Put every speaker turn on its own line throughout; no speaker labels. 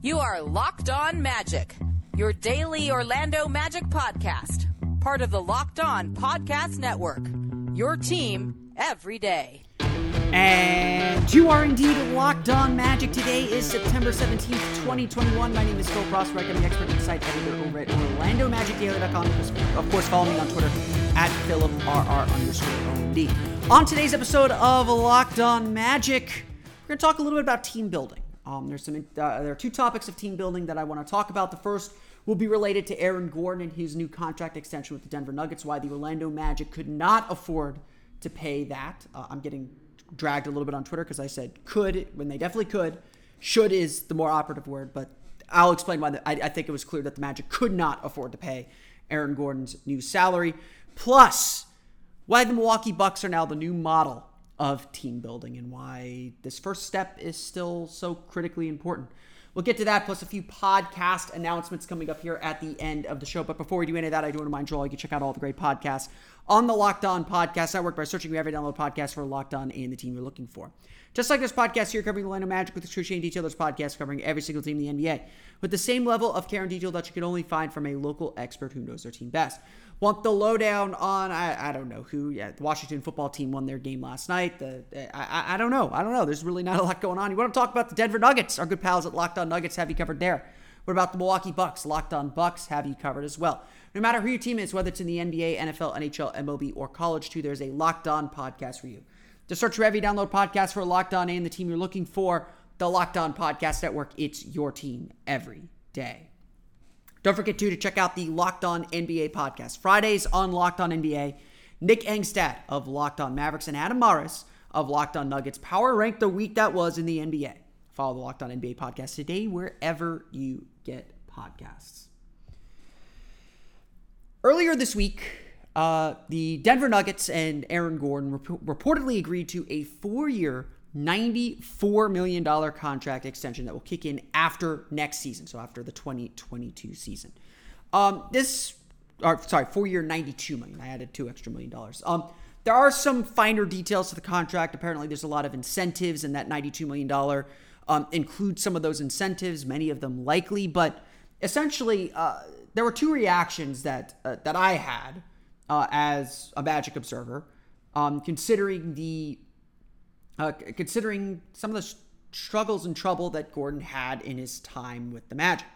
You are Locked On Magic, your daily Orlando Magic podcast, part of the Locked On Podcast Network. Your team every day.
And you are indeed locked on magic. Today is September 17th, 2021. My name is Phil. I'm the expert insight editor over at OrlandoMagicDaily.com. Of course, follow me on Twitter at PhilipRR underscore OMD. On today's episode of Locked On Magic, we're going to talk a little bit about team building. Um, there's some uh, there are two topics of team building that I want to talk about. The first will be related to Aaron Gordon and his new contract extension with the Denver Nuggets. Why the Orlando Magic could not afford to pay that. Uh, I'm getting dragged a little bit on Twitter because I said could when they definitely could. Should is the more operative word, but I'll explain why. The, I, I think it was clear that the Magic could not afford to pay Aaron Gordon's new salary. Plus, why the Milwaukee Bucks are now the new model of team building and why this first step is still so critically important. We'll get to that, plus a few podcast announcements coming up here at the end of the show. But before we do any of that, I do want to remind you all you can check out all the great podcasts on the Locked On Podcast Network by searching every download podcast for Locked On and the team you're looking for. Just like this podcast here covering the Orlando Magic with excruciating detail, there's podcasts covering every single team in the NBA with the same level of care and detail that you can only find from a local expert who knows their team best. Want the lowdown on I, I don't know who? Yeah, the Washington football team won their game last night. The I, I don't know. I don't know. There's really not a lot going on. You want to talk about the Denver Nuggets? Our good pals at Locked On Nuggets have you covered there. What about the Milwaukee Bucks? Locked On Bucks have you covered as well. No matter who your team is, whether it's in the NBA, NFL, NHL, MLB, or college too, there's a Locked On podcast for you. To search for every download podcast for Locked On and the team you're looking for, the Locked On Podcast Network. It's your team every day. Don't forget too to check out the Locked On NBA podcast. Fridays on Locked On NBA. Nick Angstadt of Locked On Mavericks and Adam Mares of Locked On Nuggets power rank the week that was in the NBA. Follow the Locked On NBA podcast today wherever you get podcasts. Earlier this week, uh, the Denver Nuggets and Aaron Gordon rep- reportedly agreed to a four-year, $94 million contract extension that will kick in after next season, so after the 2022 season. Um, this, or sorry, four year, 92 million. I added two extra million dollars. Um, there are some finer details to the contract. Apparently, there's a lot of incentives, and that $92 million um, includes some of those incentives, many of them likely, but essentially, uh, there were two reactions that uh, that I had uh, as a Magic observer, um, considering the uh, considering some of the struggles and trouble that Gordon had in his time with the Magic.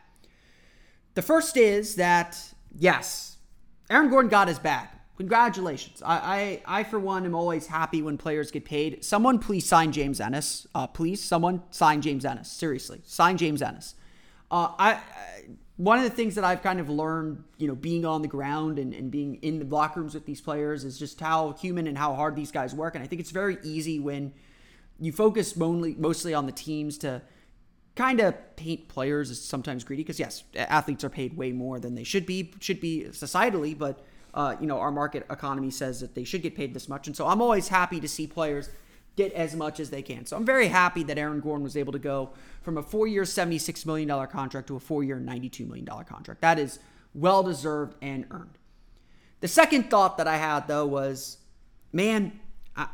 The first is that, yes, Aaron Gordon got his bag. Congratulations. I, I, I, for one, am always happy when players get paid. Someone please sign James Ennis. Uh, please, someone sign James Ennis. Seriously, sign James Ennis. Uh, I, I, one of the things that I've kind of learned, you know, being on the ground and, and being in the locker rooms with these players is just how human and how hard these guys work. And I think it's very easy when you focus mostly mostly on the teams to kind of paint players as sometimes greedy because yes, athletes are paid way more than they should be should be societally, but uh, you know our market economy says that they should get paid this much, and so I'm always happy to see players get as much as they can. So I'm very happy that Aaron Gordon was able to go from a four-year, $76 million contract to a four-year, $92 million contract. That is well deserved and earned. The second thought that I had though was, man, I,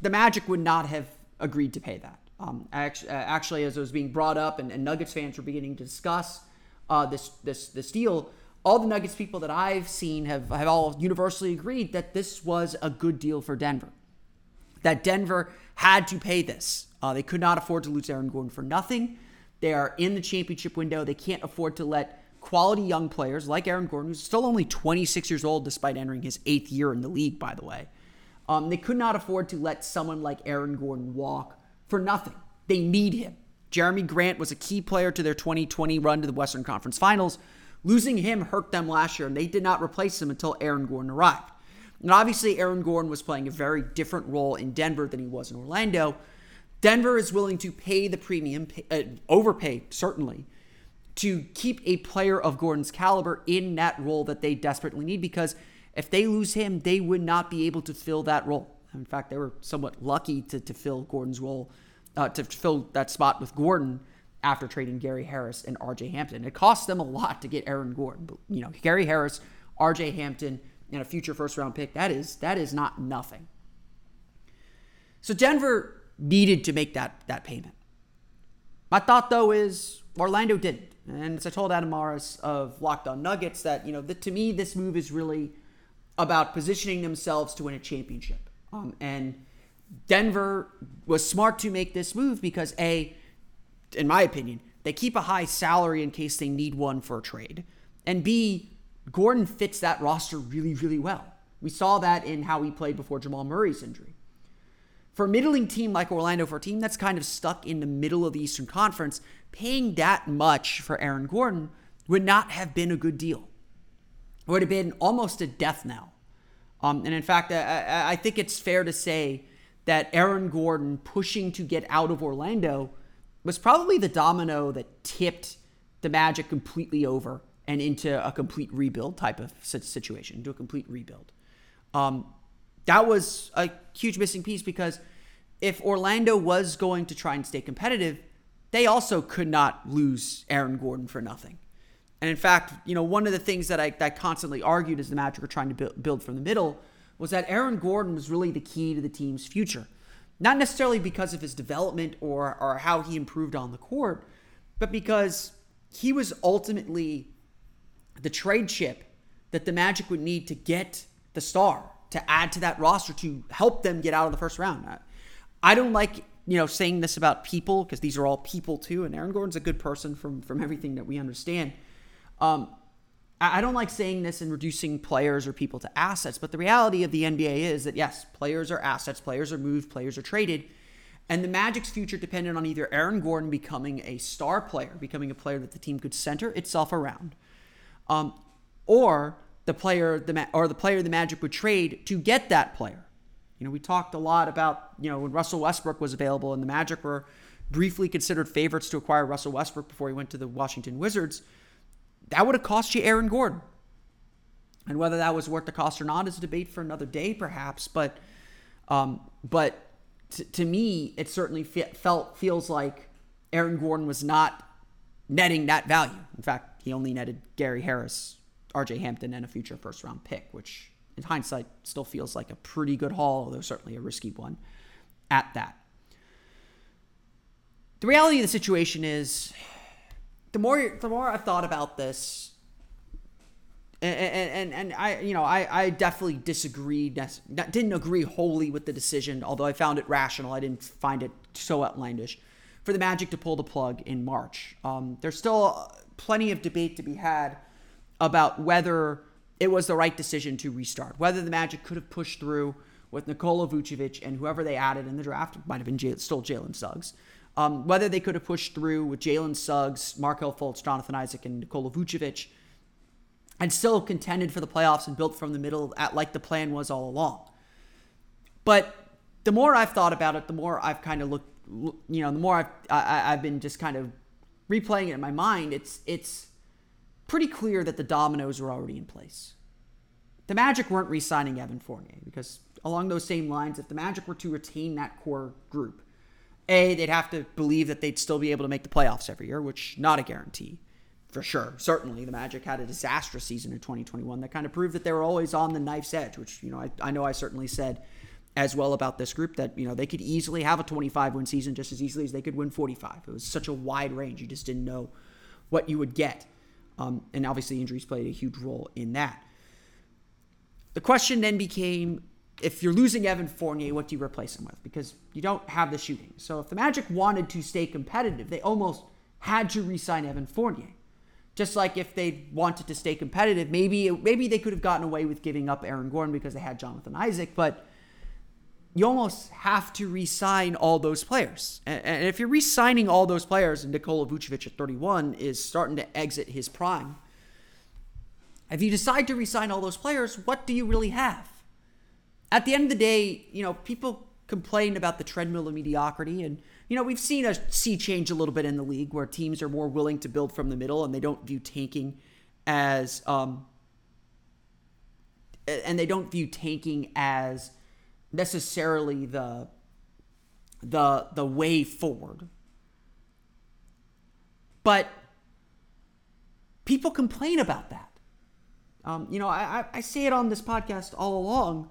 the Magic would not have agreed to pay that. Um, actually, actually, as it was being brought up, and, and Nuggets fans were beginning to discuss uh, this this this deal, all the Nuggets people that I've seen have have all universally agreed that this was a good deal for Denver. That Denver had to pay this. Uh, they could not afford to lose Aaron Gordon for nothing. They are in the championship window. They can't afford to let quality young players like Aaron Gordon, who's still only 26 years old despite entering his eighth year in the league, by the way um, they could not afford to let someone like Aaron Gordon walk for nothing. They need him. Jerami Grant was a key player to their 2020 run to the Western Conference Finals. Losing him hurt them last year, and they did not replace him until Aaron Gordon arrived. And obviously, Aaron Gordon was playing a very different role in Denver than he was in Orlando. Denver is willing to pay the premium, uh, overpay certainly, to keep a player of Gordon's caliber in that role that they desperately need because – if they lose him, they would not be able to fill that role. In fact, they were somewhat lucky to, to fill Gordon's role, uh, to fill that spot with Gordon after trading Gary Harris and RJ Hampton. It cost them a lot to get Aaron Gordon. But, you know, Gary Harris, RJ Hampton, and a future first round pick, that is that is not nothing. So Denver needed to make that that payment. My thought though is Orlando didn't. And as I told Adam Mares of Locked On Nuggets, that you know, the, to me, this move is really about positioning themselves to win a championship. Um, and Denver was smart to make this move because a, in my opinion, they keep a high salary in case they need one for a trade, and b, Gordon fits that roster really, really well. We saw that in how he played before Jamal Murray's injury. For a middling team like Orlando, for a team that's kind of stuck in the middle of the Eastern Conference, paying that much for Aaron Gordon would not have been a good deal. Would have been almost a death knell. Um, and in fact, I, I think it's fair to say that Aaron Gordon pushing to get out of Orlando was probably the domino that tipped the Magic completely over and into a complete rebuild type of situation, into a complete rebuild. Um, that was a huge missing piece because if Orlando was going to try and stay competitive, they also could not lose Aaron Gordon for nothing. And in fact, you know, one of the things that I, that I constantly argued as the Magic were trying to build, from the middle was that Aaron Gordon was really the key to the team's future. Not necessarily because of his development or, or how he improved on the court, but because he was ultimately the trade chip that the Magic would need to get the star to add to that roster to help them get out of the first round. I don't like you know saying this about people because these are all people too, and Aaron Gordon's a good person from from everything that we understand. Um, I don't like saying this and reducing players or people to assets, but the reality of the NBA is that yes, players are assets, players are moved, players are traded. And the Magic's future depended on either Aaron Gordon becoming a star player, becoming a player that the team could center itself around, um, or the player the or the player the Magic would trade to get that player. You know, we talked a lot about you know when Russell Westbrook was available and the Magic were briefly considered favorites to acquire Russell Westbrook before he went to the Washington Wizards. That would have cost you Aaron Gordon. And whether that was worth the cost or not is a debate for another day, perhaps. But, um, but t- to me, it certainly fe- felt feels like Aaron Gordon was not netting that value. In fact, he only netted Gary Harris RJ Hampton and a future first round pick, which in hindsight still feels like a pretty good haul, although certainly a risky one at that. The reality of the situation is the more the more I've thought about this, and and, and I you know I, I definitely disagreed didn't agree wholly with the decision although I found it rational I didn't find it so outlandish for the Magic to pull the plug in March. Um, there's still plenty of debate to be had about whether it was the right decision to restart, whether the Magic could have pushed through with Nikola Vucevic and whoever they added in the draft, might have been still Jalen Suggs, um, whether they could have pushed through with Jalen Suggs, Markelle Fultz, Jonathan Isaac, and Nikola Vucevic, and still contended for the playoffs and built from the middle at like the plan was all along. But the more I've thought about it, the more I've kind of looked, you know, the more I've I, have i have been just kind of replaying it in my mind. It's it's pretty clear that the dominoes were already in place. The Magic weren't re signing Evan Fournier because, along those same lines, if the Magic were to retain that core group, A, they'd have to believe that they'd still be able to make the playoffs every year, which not a guarantee for sure. Certainly, the Magic had a disastrous season in 2021 that kind of proved that they were always on the knife's edge, which, you know, I, I know I certainly said as well about this group that, you know, they could easily have a 25 win season just as easily as they could win 45. It was such a wide range. You just didn't know what you would get. Um, and obviously, injuries played a huge role in that. The question then became if you're losing Evan Fournier, what do you replace him with? Because you don't have the shooting. So if the Magic wanted to stay competitive, they almost had to re-sign Evan Fournier. Just like if they wanted to stay competitive, maybe maybe they could have gotten away with giving up Aaron Gordon because they had Jonathan Isaac, but you almost have to re-sign all those players. And, if you're re-signing all those players, and Nikola Vucevic at 31 is starting to exit his prime, if you decide to re-sign all those players, what do you really have? At the end of the day, you know, people complain about the treadmill of mediocrity, and you know, we've seen a sea change a little bit in the league where teams are more willing to build from the middle and they don't view tanking as um, and they don't view tanking as necessarily the the the way forward. But people complain about that. Um, you know, I, I say it on this podcast all along.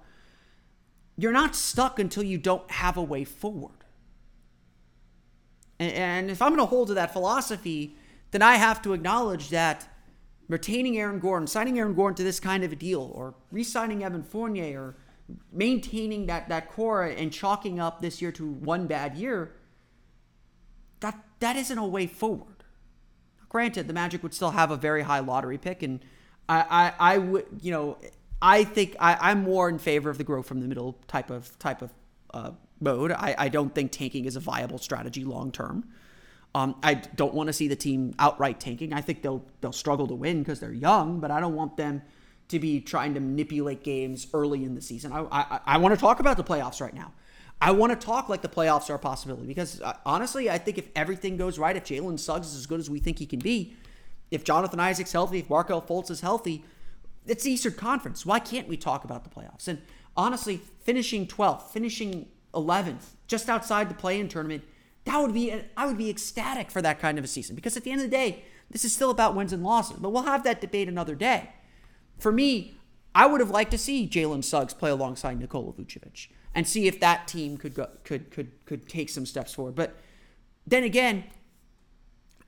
You're not stuck until you don't have a way forward. And, and if I'm going to hold to that philosophy, then I have to acknowledge that retaining Aaron Gordon, signing Aaron Gordon to this kind of a deal, or re-signing Evan Fournier, or maintaining that that core and chalking up this year to one bad year, that that isn't a way forward. Granted, the Magic would still have a very high lottery pick, and I I, I would you know I think I, I'm more in favor of the grow from the middle type of type of uh, mode. I, I don't think tanking is a viable strategy long term. Um, I don't want to see the team outright tanking. I think they'll they'll struggle to win because they're young, but I don't want them to be trying to manipulate games early in the season. I I, I want to talk about the playoffs right now. I want to talk like the playoffs are a possibility because uh, honestly, I think if everything goes right, if Jalen Suggs is as good as we think he can be, if Jonathan Isaac's healthy, if Markelle Fultz is healthy, it's the Eastern Conference. Why can't we talk about the playoffs? And honestly, finishing 12th, finishing 11th, just outside the play-in tournament, that would be I would be ecstatic for that kind of a season because at the end of the day, this is still about wins and losses. But we'll have that debate another day. For me, I would have liked to see Jalen Suggs play alongside Nikola Vucevic and see if that team could go, could could could take some steps forward. But then again,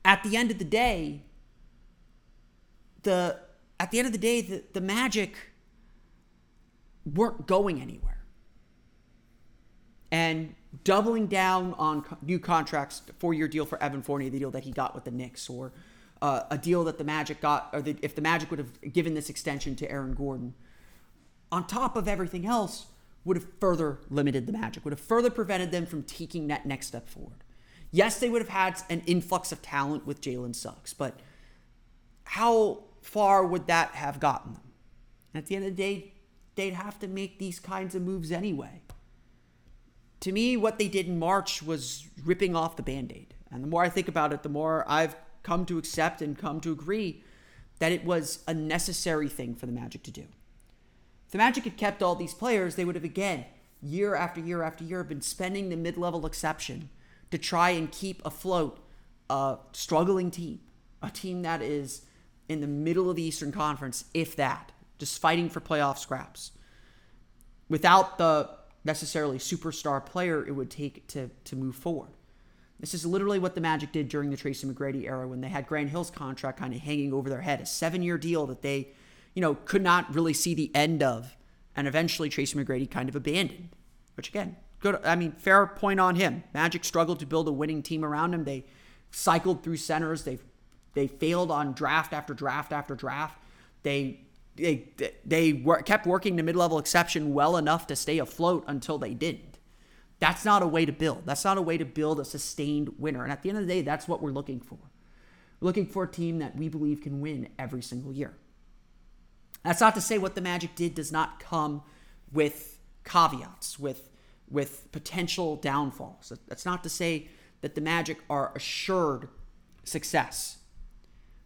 at the end of the day, the at the end of the day, the, the Magic weren't going anywhere. And doubling down on new contracts, four year deal for Evan Fournier, the deal that he got with the Knicks, or uh, a deal that the Magic got, or the, if the Magic would have given this extension to Aaron Gordon, on top of everything else, would have further limited the Magic, would have further prevented them from taking that next step forward. Yes, they would have had an influx of talent with Jalen Suggs, but how far would that have gotten them? At the end of the day, they'd have to make these kinds of moves anyway. To me, what they did in March was ripping off the band aid. And the more I think about it, the more I've come to accept and come to agree that it was a necessary thing for the Magic to do. If the Magic had kept all these players, they would have again, year after year after year, been spending the mid level exception to try and keep afloat a struggling team, a team that is in the middle of the Eastern Conference, if that, just fighting for playoff scraps. Without the necessarily superstar player it would take to, to move forward. This is literally what the Magic did during the Tracy McGrady era when they had Grant Hill's contract kind of hanging over their head, a seven year deal that they, you know, could not really see the end of. And eventually Tracy McGrady kind of abandoned, which again, good. I mean, fair point on him. Magic struggled to build a winning team around him. They cycled through centers. They they failed on draft after draft after draft. They they they were, kept working the mid-level exception well enough to stay afloat until they didn't. That's not a way to build. That's not a way to build a sustained winner. And at the end of the day, that's what we're looking for. We're looking for a team that we believe can win every single year. That's not to say what the Magic did does not come with caveats, with with potential downfalls. That's not to say that the Magic are assured success.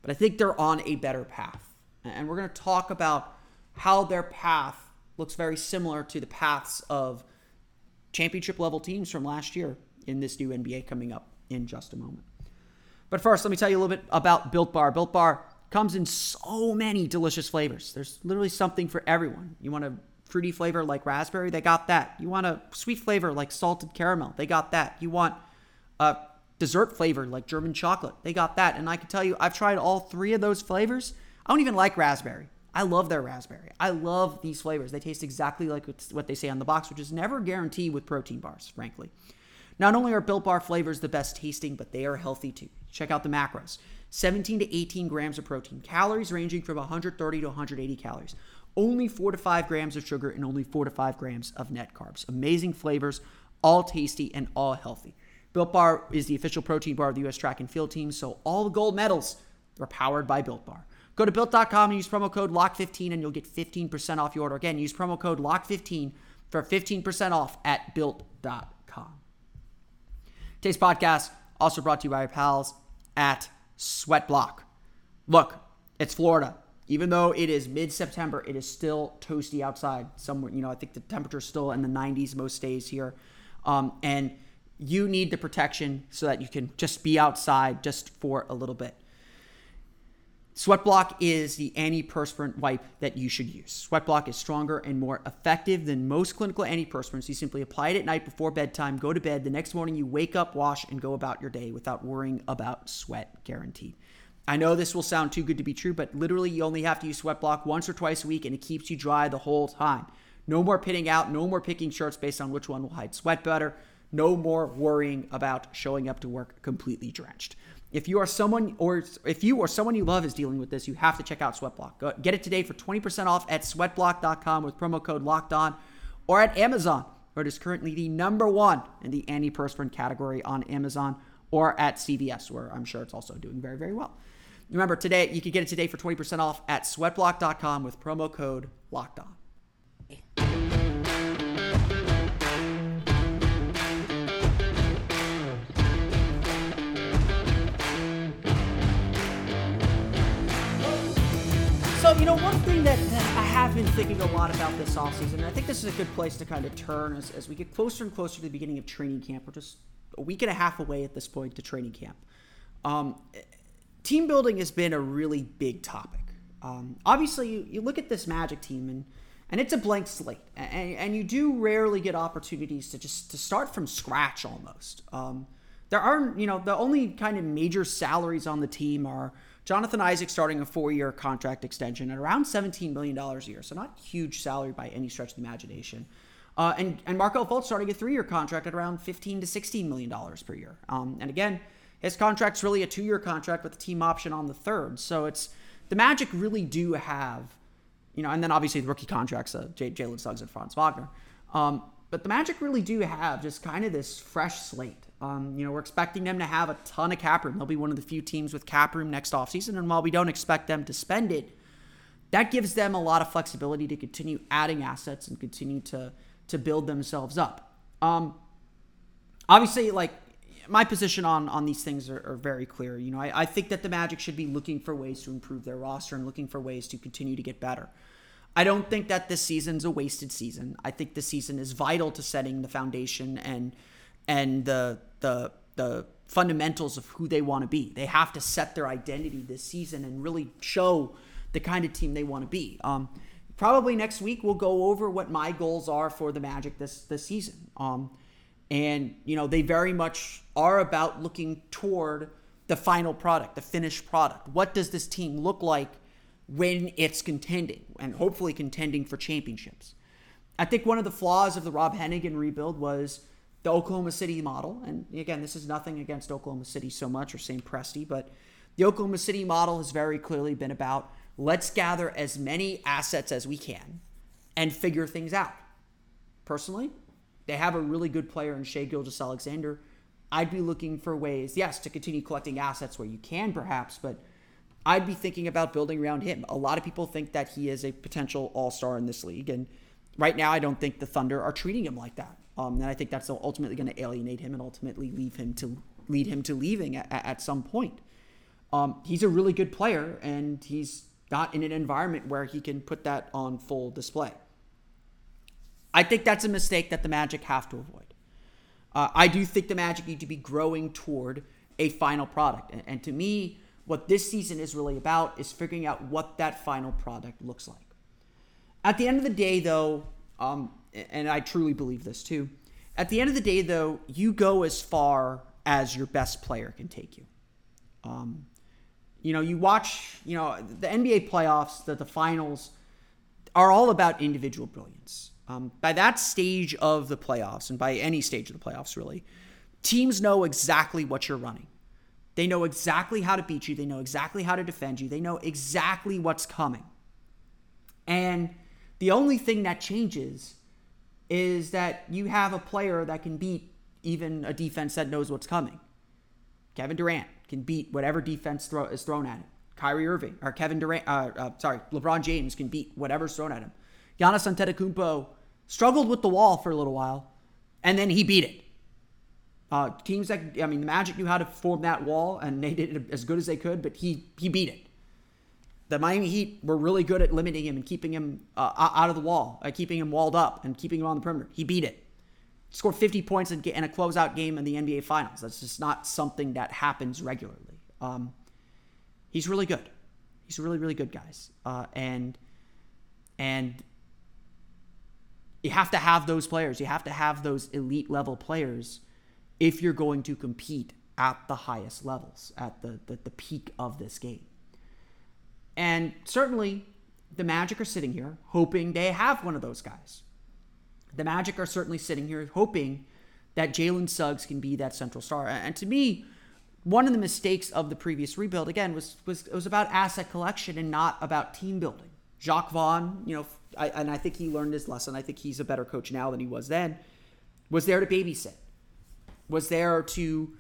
But I think they're on a better path. And we're going to talk about how their path looks very similar to the paths of championship level teams from last year in this new NBA coming up in just a moment. But first, let me tell you a little bit about Built Bar. Built Bar comes in so many delicious flavors. There's literally something for everyone. You want a fruity flavor like raspberry? They got that. You want a sweet flavor like salted caramel? They got that. You want a dessert flavor like German chocolate. They got that. And I can tell you, I've tried all three of those flavors. I don't even like raspberry. I love their raspberry. I love these flavors. They taste exactly like what they say on the box, which is never guaranteed with protein bars, frankly. Not only are Built Bar flavors the best tasting, but they are healthy too. Check out the macros 17 to 18 grams of protein, calories ranging from 130 to 180 calories, only 4 to 5 grams of sugar, and only 4 to 5 grams of net carbs. Amazing flavors, all tasty and all healthy. Built Bar is the official protein bar of the U.S. track and field team, so all the gold medals are powered by Built Bar. Go to built.com and use promo code LOCK15 and you'll get 15% off your order. Again, use promo code LOCK15 for 15% off at built.com. Today's podcast also brought to you by our pals at Sweatblock. Look, it's Florida. Even though it is mid September, it is still toasty outside. Somewhere, you know, I think the temperature's still in the 90s most days here. Um, and you need the protection so that you can just be outside just for a little bit. Sweatblock is the antiperspirant wipe that you should use. Sweatblock is stronger and more effective than most clinical antiperspirants. You simply apply it at night before bedtime, go to bed. The next morning, you wake up, wash, and go about your day without worrying about sweat, guaranteed. I know this will sound too good to be true, but literally you only have to use sweat block once or twice a week and it keeps you dry the whole time. No more pitting out, no more picking shirts based on which one will hide sweat better, no more worrying about showing up to work completely drenched. If you are someone or if you or someone you love is dealing with this, you have to check out Sweatblock. Go, get it today for 20% off at sweatblock.com with promo code locked on or at Amazon, where it is currently the number one in the antiperspirant category on Amazon or at CVS, where I'm sure it's also doing very, very well. Remember, today you can get it today for 20% off at sweatblock.com with promo code locked on. You know, one thing that, I have been thinking a lot about this offseason, and I think this is a good place to kind of turn as, as we get closer and closer to the beginning of training camp. We're just a week and a half away at this point to training camp. Um, team building has been a really big topic. Um, obviously, you, you look at this Magic team and and it's a blank slate, and, and you do rarely get opportunities to just to start from scratch almost. Um, there aren't, you know, the only kind of major salaries on the team are Jonathan Isaac starting a four-year contract extension at around $17 million a year, so not huge salary by any stretch of the imagination. Uh, and and Markelle Fultz starting a three-year contract at around 15 to 16 million dollars per year. Um, and again, his contract's really a two year contract with a team option on the third. So it's the Magic really do have, you know, and then obviously the rookie contracts, uh, J- Jalen Suggs and Franz Wagner. Um, but the Magic really do have just kind of this fresh slate. Um, you know, we're expecting them to have a ton of cap room. They'll be one of the few teams with cap room next offseason. And while we don't expect them to spend it, that gives them a lot of flexibility to continue adding assets and continue to to build themselves up. Um, obviously, like my position on on these things are, are very clear. You know, I, I, think that the Magic should be looking for ways to improve their roster and looking for ways to continue to get better. I don't think that this season's a wasted season. I think this season is vital to setting the foundation and and the the the fundamentals of who they want to be. They have to set their identity this season and really show the kind of team they want to be. Um, probably next week we'll go over what my goals are for the Magic this this season. Um, and, you know, they very much are about looking toward the final product, the finished product. What does this team look like when it's contending and hopefully contending for championships? I think one of the flaws of the Rob Hennigan rebuild was the Oklahoma City model. And again, this is nothing against Oklahoma City so much or Sam Presti, but the Oklahoma City model has very clearly been about let's gather as many assets as we can and figure things out. Personally, they have a really good player in Shai Gilgeous-Alexander. I'd be looking for ways, yes, to continue collecting assets where you can, perhaps, but I'd be thinking about building around him. A lot of people think that he is a potential all star in this league. And right now, I don't think the Thunder are treating him like that. Um, and I think that's ultimately going to alienate him and ultimately leave him to lead him to leaving at, at some point. Um, he's a really good player, and he's not in an environment where he can put that on full display. I think that's a mistake that the Magic have to avoid. Uh, I do think the Magic need to be growing toward a final product. And, and to me, what this season is really about is figuring out what that final product looks like. At the end of the day, though, um, and I truly believe this too, at the end of the day, though, you go as far as your best player can take you. Um, you know, you watch, you know, the NBA playoffs, the, the finals are all about individual brilliance. Um, by that stage of the playoffs, and by any stage of the playoffs, really, teams know exactly what you're running. They know exactly how to beat you. They know exactly how to defend you. They know exactly what's coming. And the only thing that changes is that you have a player that can beat even a defense that knows what's coming. Kevin Durant can beat whatever defense throw, is thrown at him. Kyrie Irving or Kevin Durant, uh, uh, sorry, LeBron James can beat whatever's thrown at him. Giannis Antetokounmpo struggled with the wall for a little while, and then he beat it. Uh, teams that I mean, the Magic knew how to form that wall, and they did it as good as they could, but he he beat it. The Miami Heat were really good at limiting him and keeping him uh, out of the wall, uh, keeping him walled up, and keeping him on the perimeter. He beat it. Scored 50 points in, a closeout game in the NBA Finals. That's just not something that happens regularly. Um, he's really good. He's really really good, guys. Uh, and and you have to have those players. You have to have those elite level players if you're going to compete at the highest levels, at the, the, the peak of this game. And certainly, the Magic are sitting here hoping they have one of those guys. The Magic are certainly sitting here hoping that Jalen Suggs can be that central star. And to me, one of the mistakes of the previous rebuild again was was was about asset collection and not about team building. Jacque Vaughn, you know, I, and I think he learned his lesson. I think he's a better coach now than he was then. Was there to babysit, was there to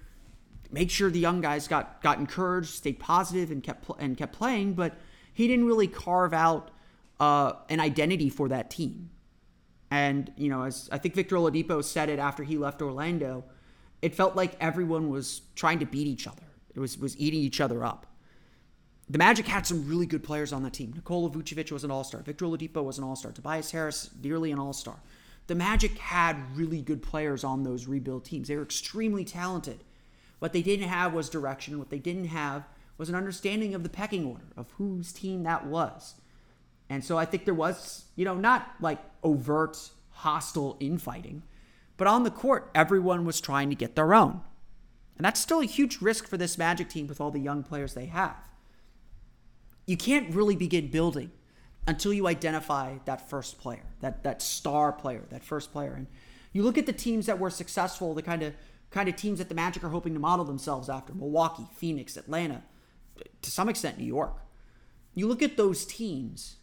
make sure the young guys got got encouraged, stayed positive, and kept and kept playing. But he didn't really carve out uh, an identity for that team. And you know, as I think Victor Oladipo said it after he left Orlando, it felt like everyone was trying to beat each other. It was was eating each other up. The Magic had some really good players on the team. Nikola Vucevic was an all-star. Victor Oladipo was an all-star. Tobias Harris, nearly an all-star. The Magic had really good players on those rebuild teams. They were extremely talented. What they didn't have was direction. What they didn't have was an understanding of the pecking order of whose team that was. And so I think there was, you know, not like overt hostile infighting, but on the court, everyone was trying to get their own. And that's still a huge risk for this Magic team with all the young players they have. You can't really begin building until you identify that first player, that that star player, that first player. And you look at the teams that were successful, the kind of kind of teams that the Magic are hoping to model themselves after: Milwaukee, Phoenix, Atlanta, to some extent New York. You look at those teams,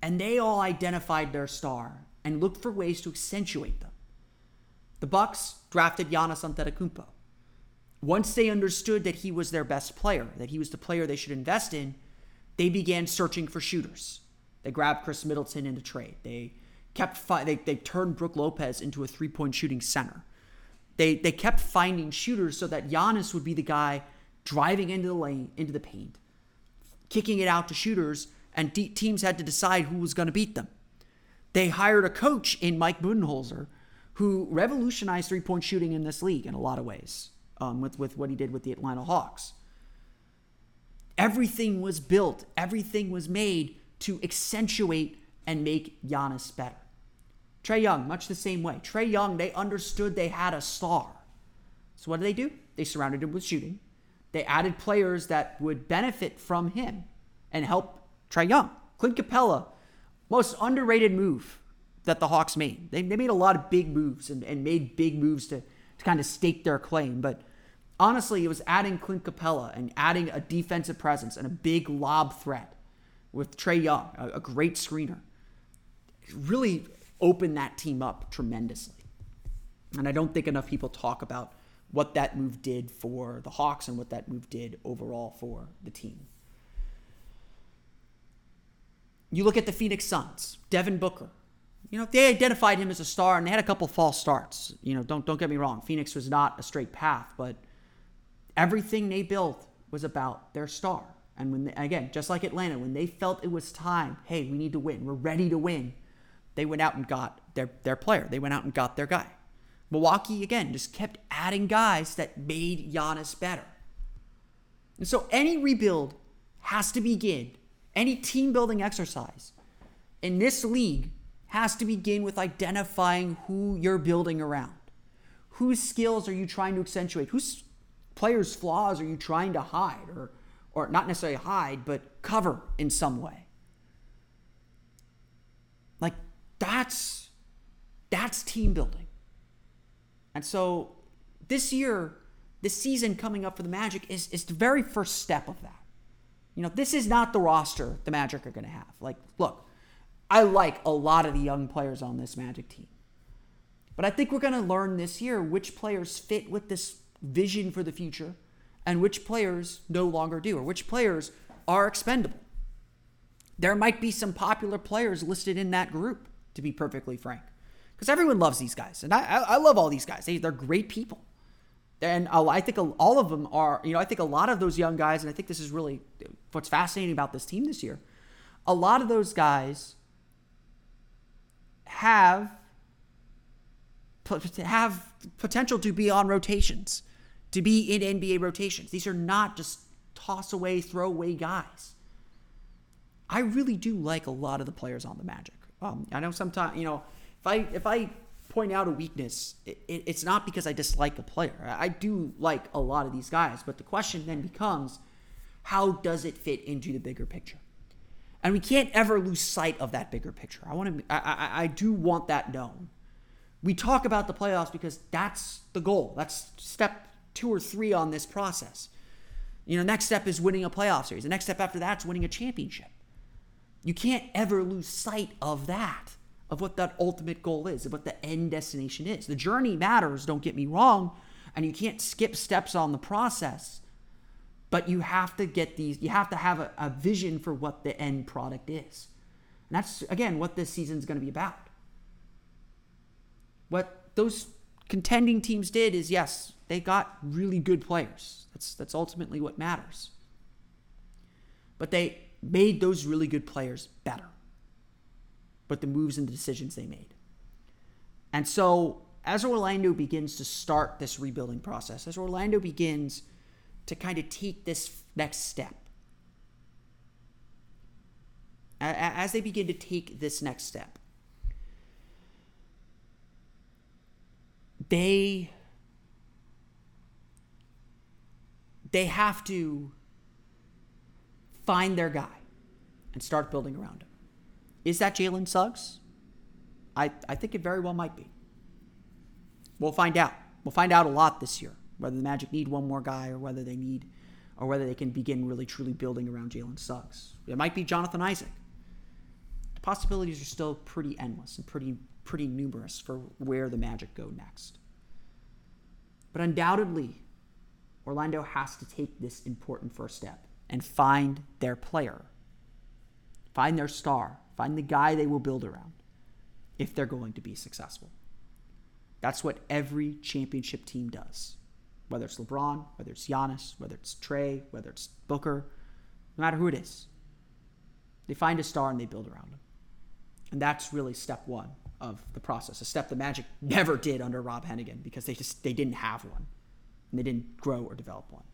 and they all identified their star and looked for ways to accentuate them. The Bucks drafted Giannis Antetokounmpo. Once they understood that he was their best player, that he was the player they should invest in, they began searching for shooters. They grabbed Khris Middleton in a trade. They kept fi- they, they turned Brook Lopez into a three-point shooting center. They they kept finding shooters so that Giannis would be the guy driving into the lane, into the paint, kicking it out to shooters, and de- teams had to decide who was going to beat them. They hired a coach in Mike Budenholzer who revolutionized three point shooting in this league in a lot of ways um, with, with what he did with the Atlanta Hawks. Everything was built, everything was made to accentuate and make Giannis better. Trae Young, much the same way. Trae Young, they understood they had a star. So what did they do? They surrounded him with shooting. They added players that would benefit from him and help Trae Young. Clint Capela, most underrated move that the Hawks made. They, they made a lot of big moves and, and made big moves to, to kind of stake their claim. But honestly, it was adding Clint Capela and adding a defensive presence and a big lob threat with Trae Young, a, a great screener. Really opened that team up tremendously. And I don't think enough people talk about what that move did for the Hawks and what that move did overall for the team. You look at the Phoenix Suns, Devin Booker. You know, they identified him as a star and they had a couple false starts. You know, don't don't get me wrong. Phoenix was not a straight path, but everything they built was about their star. And when they, again, just like Atlanta, when they felt it was time, hey, we need to win. We're ready to win. They went out and got their their player. They went out and got their guy. Milwaukee again just kept adding guys that made Giannis better. And so any rebuild has to begin, any team building exercise in this league has to begin with identifying who you're building around. Whose skills are you trying to accentuate? Whose players' flaws are you trying to hide or or not necessarily hide, but cover in some way? Like that's that's team building. And so this year, this season coming up for the Magic is, is the very first step of that. You know, this is not the roster the Magic are going to have. Like, look, I like a lot of the young players on this Magic team. But I think we're going to learn this year which players fit with this vision for the future and which players no longer do, or which players are expendable. There might be some popular players listed in that group, to be perfectly frank because everyone loves these guys, and I, I love all these guys. They, they're great people, and I think all of them are. You know, I think a lot of those young guys, and I think this is really what's fascinating about this team this year. A lot of those guys have have potential to be on rotations, to be in NBA rotations. These are not just toss away, throw away guys. I really do like a lot of the players on the Magic. Um, I know sometimes, you know, if I if I point out a weakness, it, it, it's not because I dislike a player. I do like a lot of these guys, but the question then becomes how does it fit into the bigger picture? And we can't ever lose sight of that bigger picture. I want to, I, I, I do want that known. We talk about the playoffs because that's the goal. That's step two or three on this process. You know, next step is winning a playoff series. The next step after that is winning a championship. You can't ever lose sight of that, of what that ultimate goal is, of what the end destination is. The journey matters, don't get me wrong, and you can't skip steps on the process but you have to get these you have to have a, a vision for what the end product is. And that's again what this season is going to be about. What those contending teams did is yes they got really good players. That's that's ultimately what matters. But they made those really good players better but the moves and the decisions they made and so as orlando begins to start this rebuilding process as orlando begins to kind of take this next step. As they begin to take this next step, they they have to find their guy and start building around him. Is that Jalen Suggs? I, I think it very well might be. We'll find out. We'll find out a lot this year whether the Magic need one more guy or whether they need, or whether they can begin really truly building around Jalen Suggs. It might be Jonathan Isaac. The possibilities are still pretty endless and pretty pretty numerous for where the Magic go next. But undoubtedly, Orlando has to take this important first step and find their player, find their star, find the guy they will build around if they're going to be successful. That's what every championship team does whether it's LeBron, whether it's Giannis, whether it's Trae, whether it's Booker, no matter who it is. They find a star and they build around him. And that's really step one of the process, a step the Magic never did under Rob Hennigan because they just they didn't have one. And they didn't grow or develop one.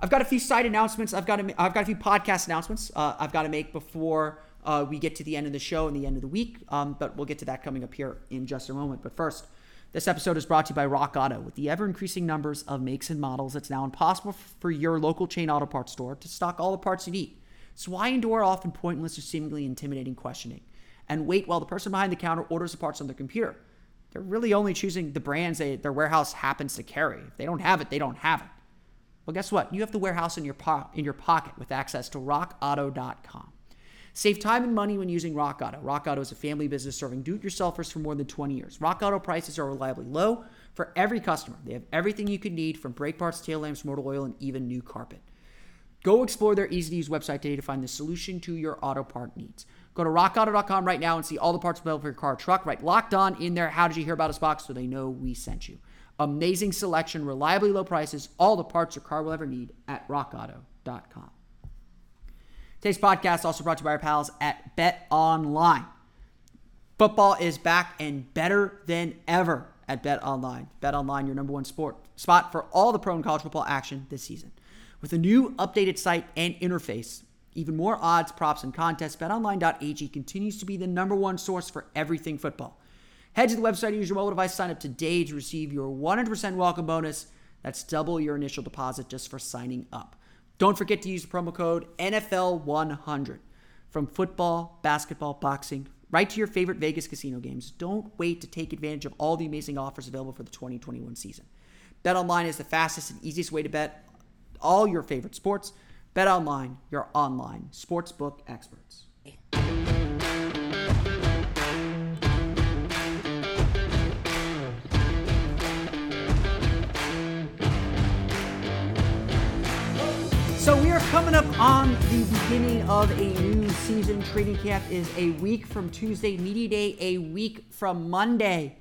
I've got a few side announcements. I've got I've got a few podcast announcements uh, I've got to make before uh, we get to the end of the show and the end of the week. Um, but we'll get to that coming up here in just a moment. But first, this episode is brought to you by Rock Auto. With the ever increasing numbers of makes and models, it's now impossible for your local chain auto parts store to stock all the parts you need. So why endure often pointless or seemingly intimidating questioning and wait while the person behind the counter orders the parts on their computer? They're really only choosing the brands they, their warehouse happens to carry. If they don't have it, they don't have it. Well, guess what? You have the warehouse in your po- in your pocket with access to rockauto.com. Save time and money when using Rock Auto. Rock Auto is a family business serving do-it-yourselfers for more than 20 years. Rock Auto prices are reliably low for every customer. They have everything you could need from brake parts, tail lamps, motor oil, and even new carpet. Go explore their easy-to-use website today to find the solution to your auto part needs. Go to rockauto.com right now and see all the parts available for your car truck. Right, locked on in there. How did you hear about us box so they know we sent you? Amazing selection, reliably low prices, all the parts your car will ever need at rockauto.com. Today's podcast also brought to you by our pals at Bet Online. Football is back and better than ever at Bet Online. Bet Online, your number one sport spot for all the pro and college football action this season. With a new updated site and interface, even more odds, props, and contests, betonline.ag continues to be the number one source for everything football. Head to the website, use your mobile device, sign up today to receive your 100% welcome bonus. That's double your initial deposit just for signing up. Don't forget to use the promo code NFL100 from football, basketball, boxing, right to your favorite Vegas casino games. Don't wait to take advantage of all the amazing offers available for the 2021 season. Bet online is the fastest and easiest way to bet all your favorite sports. Bet online, your online sportsbook experts. Coming up on the beginning of a new season. Training camp is a week from Tuesday, media day a week from Monday.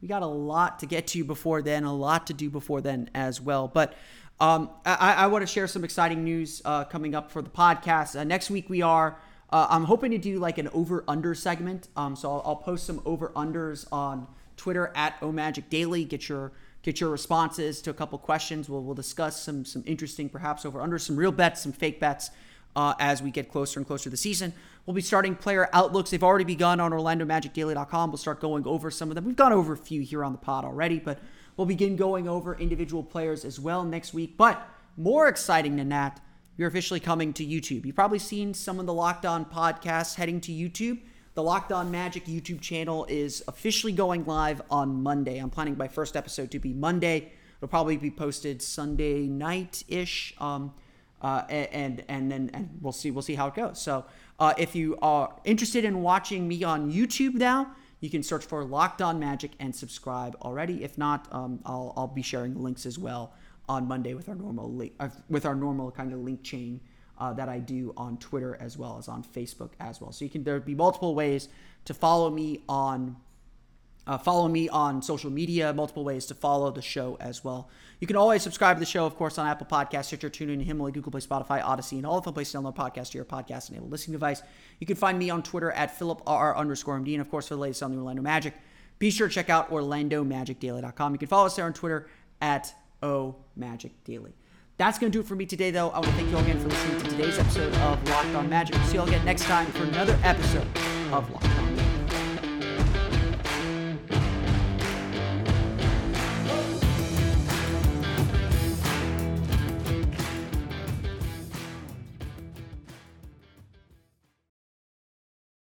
We got a lot to get to before then, a lot to do before then as well. But um, I, I want to share some exciting news uh, coming up for the podcast. Uh, next week we are. Uh, I'm hoping to do like an over under segment. Um, so I'll, I'll post some over unders on Twitter at Omagic Daily. Get your get your responses to a couple questions. We'll, we'll discuss some some interesting, perhaps over under some real bets, some fake bets uh, as we get closer and closer to the season. We'll be starting player outlooks. They've already begun on OrlandoMagicDaily.com. We'll start going over some of them. We've gone over a few here on the pod already, but we'll begin going over individual players as well next week. But more exciting than that, you're officially coming to YouTube. You've probably seen some of the Locked On podcasts heading to YouTube. The Locked On Magic YouTube channel is officially going live on Monday. I'm planning my first episode to be Monday. It'll probably be posted Sunday night ish. Um, uh, and and then and we'll see we'll see how it goes. So uh, if you are interested in watching me on YouTube now, you can search for Locked On Magic and subscribe already. If not, um, I'll I'll be sharing links as well on Monday with our normal link, uh, with our normal kind of link chain uh, that I do on Twitter as well as on Facebook as well. So you can there'd be multiple ways to follow me on uh, follow me on social media, multiple ways to follow the show as well. You can always subscribe to the show, of course, on Apple Podcasts, Stitcher, TuneIn, Himalaya, Google Play, Spotify, Odyssey, and all the places to download podcasts to your podcast-enabled listening device. You can find me on Twitter at PhilipR underscore MD, and of course, for the latest on the Orlando Magic, be sure to check out OrlandoMagicDaily.com. You can follow us there on Twitter at OMagicDaily. That's going to do it for me today, though. I want to thank you all again for listening to today's episode of Locked On Magic. See you all again next time for another episode of Locked On.